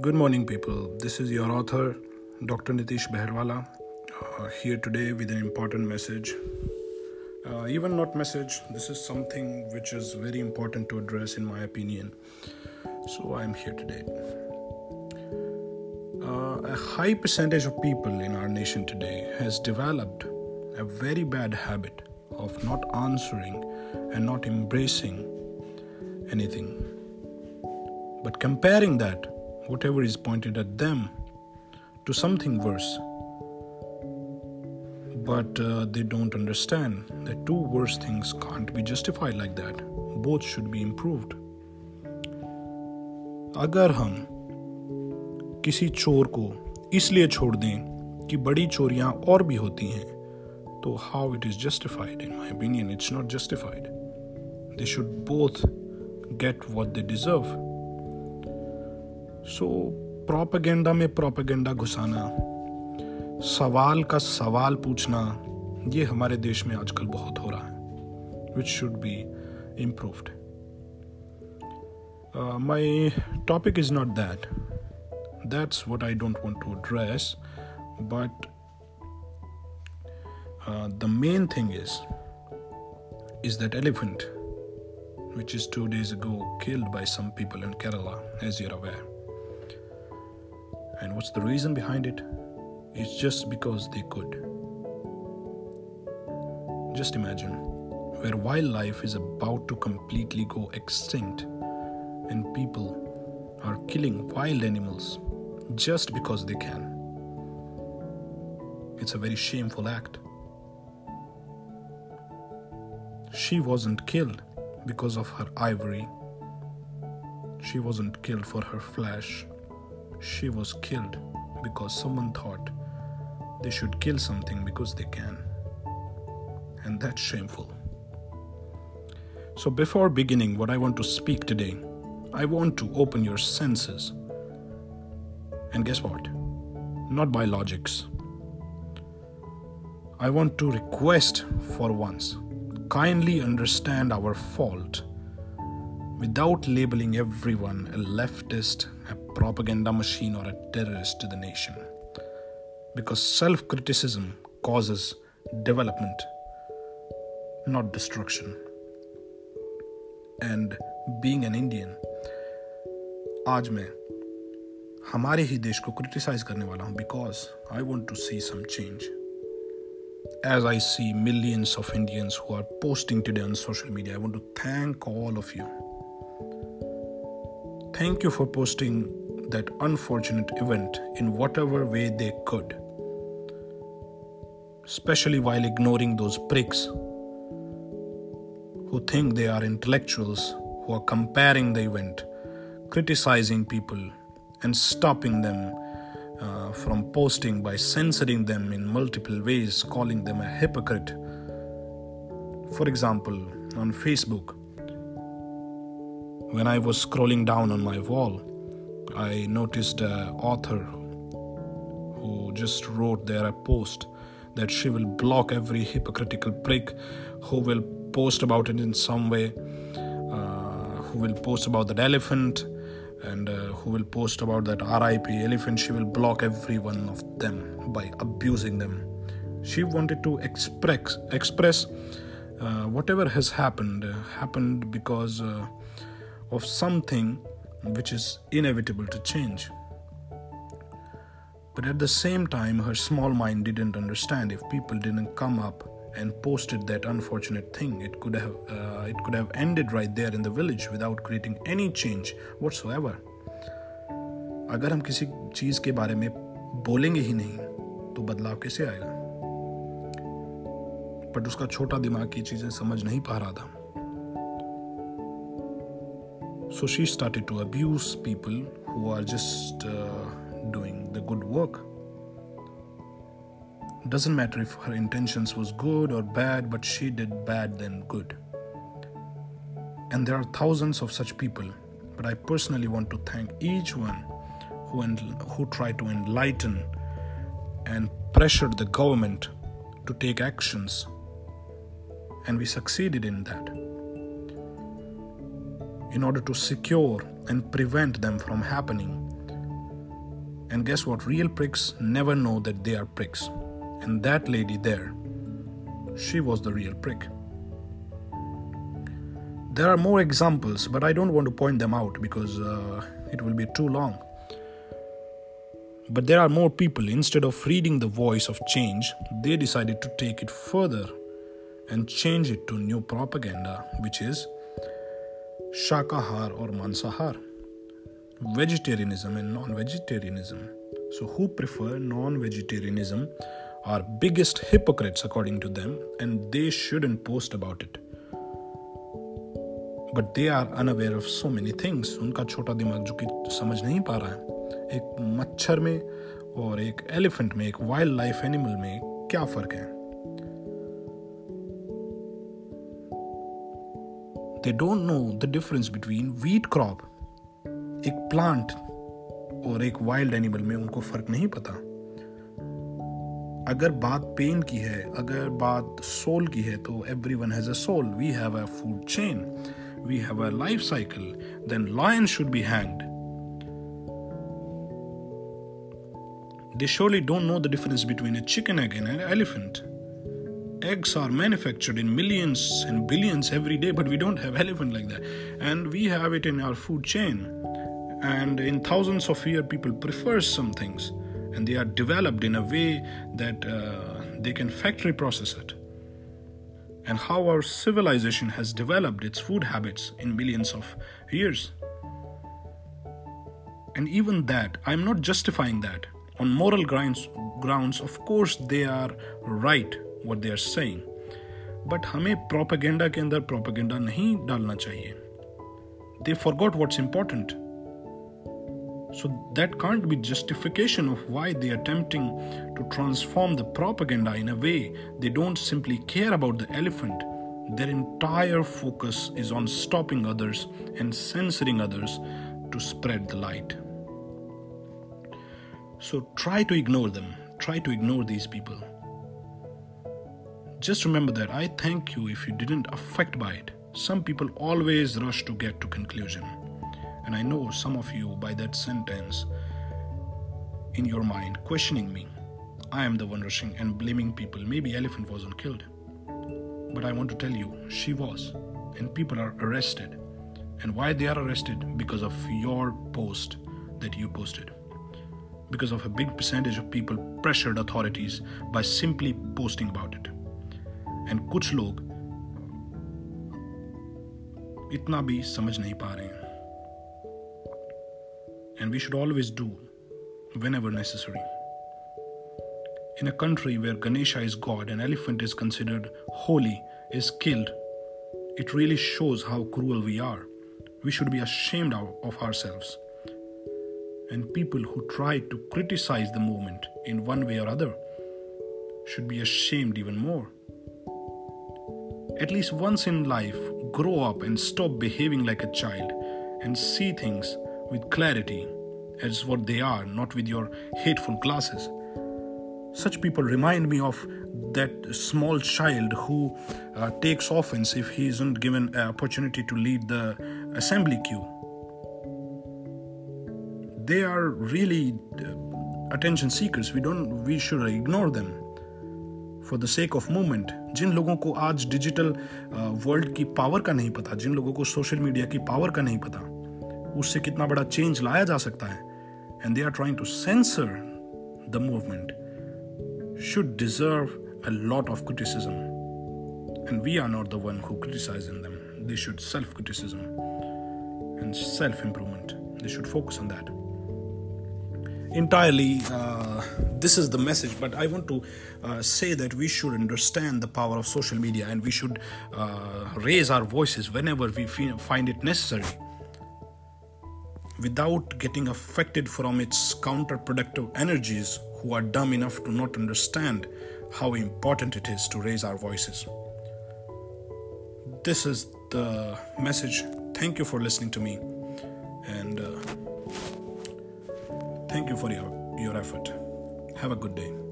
Good morning, people. This is your author, Dr. Nitish Behrwala, uh, here today with an important message. Uh, even not message, this is something which is very important to address, in my opinion. So I'm here today. Uh, a high percentage of people in our nation today has developed a very bad habit of not answering and not embracing anything, but comparing that whatever is pointed at them to something worse. But uh, they don't understand that two worse things can't be justified like that. Both should be improved. अगर हम किसी चोर को इसलिए छोड़ दें कि बड़ी चोरियां और भी होती हैं तो how it is justified in my opinion it's not justified they should both get what they deserve so propaganda में प्रोपेगेंडा घुसाना सवाल का सवाल पूछना ये हमारे देश में आजकल बहुत हो रहा है which should be improved my topic is not that that's what I don't want to address but the main thing is is that elephant, which is two days ago killed by some people in Kerala, as you're aware. And what's the reason behind it? It's just because they could. Just imagine where wildlife is about to completely go extinct and people are killing wild animals just because they can. It's a very shameful act. She wasn't killed because of her ivory. She wasn't killed for her flesh she was killed because someone thought they should kill something because they can. And that's shameful. So, before beginning what I want to speak today, I want to open your senses. And guess what? Not by logics. I want to request for once kindly understand our fault without labeling everyone a leftist, a propaganda machine, or a terrorist to the nation. Because self criticism causes development, not destruction. And being an Indian, आज मैं हमारे ही देश को criticise करने वाला हूँ because I want to see some change as I see millions of Indians who are posting today on social media, I want to thank all of you. Thank you for posting that unfortunate event in whatever way they could, especially while ignoring those pricks who think they are intellectuals, who are comparing the event, criticizing people, and stopping them uh, from posting by censoring them in multiple ways, calling them a hypocrite. For example, on Facebook, when I was scrolling down on my wall, I noticed an author who just wrote there a post that she will block every hypocritical prick who will post about it in some way, uh, who will post about that elephant, and uh, who will post about that RIP elephant. She will block every one of them by abusing them. She wanted to express express uh, whatever has happened happened because uh, of something which is inevitable to change. But at the same time, her small mind didn't understand if people didn't come up and posted that unfortunate thing, it could have uh, it could have ended right there in the village without creating any change whatsoever. अगर हम किसी चीज़ के बारे में बोलेंगे ही नहीं तो बदलाव कैसे आएगा बट उसका छोटा दिमाग की चीज़ें समझ नहीं पा रहा था So she started to abuse people who are just uh, doing the good work. Doesn't matter if her intentions was good or bad, but she did bad than good. And there are thousands of such people, but I personally want to thank each one who who tried to enlighten and pressured the government to take actions, and we succeeded in that in order to secure and prevent them from happening. And guess what? Real pricks never know that they are pricks. And that lady there, she was the real prick. There are more examples, but I don't want to point them out because uh, it will be too long. But there are more people, instead of reading the voice of change, they decided to take it further and change it to new propaganda, which is शाकाहार और मांसाहार। Vegetarianism and non vegetarianism so who prefer non vegetarianism are biggest hypocrites according to them and they should in post about it but they are unaware of so many things उनका छोटा दिमाग जो कि समझ नहीं पा रहा है। एक मच्छर में और एक एलिफेंट में, एक वाइल्ड लाइफ एनिमल में क्या फ़र्क है? They don't know the difference between wheat crop एक प्लांट और एक वाइल्ड एनिमल में उनको फर्क नहीं पता अगर बात पेन की है अगर बात सोल की है तो every one has a soul we have a food chain we have a life cycle then lion should be hanged They surely don't know the difference between a chicken egg and an elephant. Eggs are manufactured in millions and billions every day, but we don't have elephant like that. And we have it in our food chain. And in thousands of years, people prefer some things. And they are developed in a way that uh, they can factory process it. And how our civilization has developed its food habits in millions of years. And even that i'm not justifying that. On moral grounds grounds of course they are right what they are saying but हमें propaganda के अंदर propaganda नहीं डालना चाहिए they forgot what's important so that can't be justification of why they are attempting to transform the propaganda in a way they don't simply care about the elephant. Their entire focus is on stopping others and censoring others to spread the light. So try to ignore them. Try to ignore these people. Just remember that I thank you if you didn't affect by it. Some people always rush to get to conclusion. And I know some of you, by that sentence in your mind, questioning me. I am the one rushing and blaming people. Maybe elephant wasn't killed. But I want to tell you, she was. And people are arrested. And why they are arrested? Because of your post that you posted. Because of a big percentage of people pressured authorities by simply posting about it. And कुछ लोग इतना भी समझ नहीं पा रहे हैं and we should always do whenever necessary. In a country where Ganesha is God and elephant is considered holy is killed, it really shows how cruel we are. We should be ashamed of ourselves. And people who try to criticize the movement in one way or other should be ashamed even more. At least once in life, grow up and stop behaving like a child and see things with clarity as what they are, not with your hateful glasses. Such people remind me of that small child who uh, takes offense if he isn't given an opportunity to lead the assembly queue. They are really uh, attention seekers. We don't. We should ignore them for the sake of movement जिन लोगों को आज digital world uh, की power का नहीं पता, जिन लोगों को social media की पावर का नहीं पता, उससे कितना बड़ा चेंज लाया जा सकता है? And they are trying to censor the movement should deserve a lot of criticism and we are not the one who criticise in them they should self criticism and self improvement they should focus on that entirely this is the message, but I want to uh, say that we should understand the power of social media and we should uh, raise our voices whenever we find it necessary without getting affected from its counterproductive energies who are dumb enough to not understand how important it is to raise our voices. This is the message. Thank you for listening to me and uh, thank you for your, your effort. Have a good day.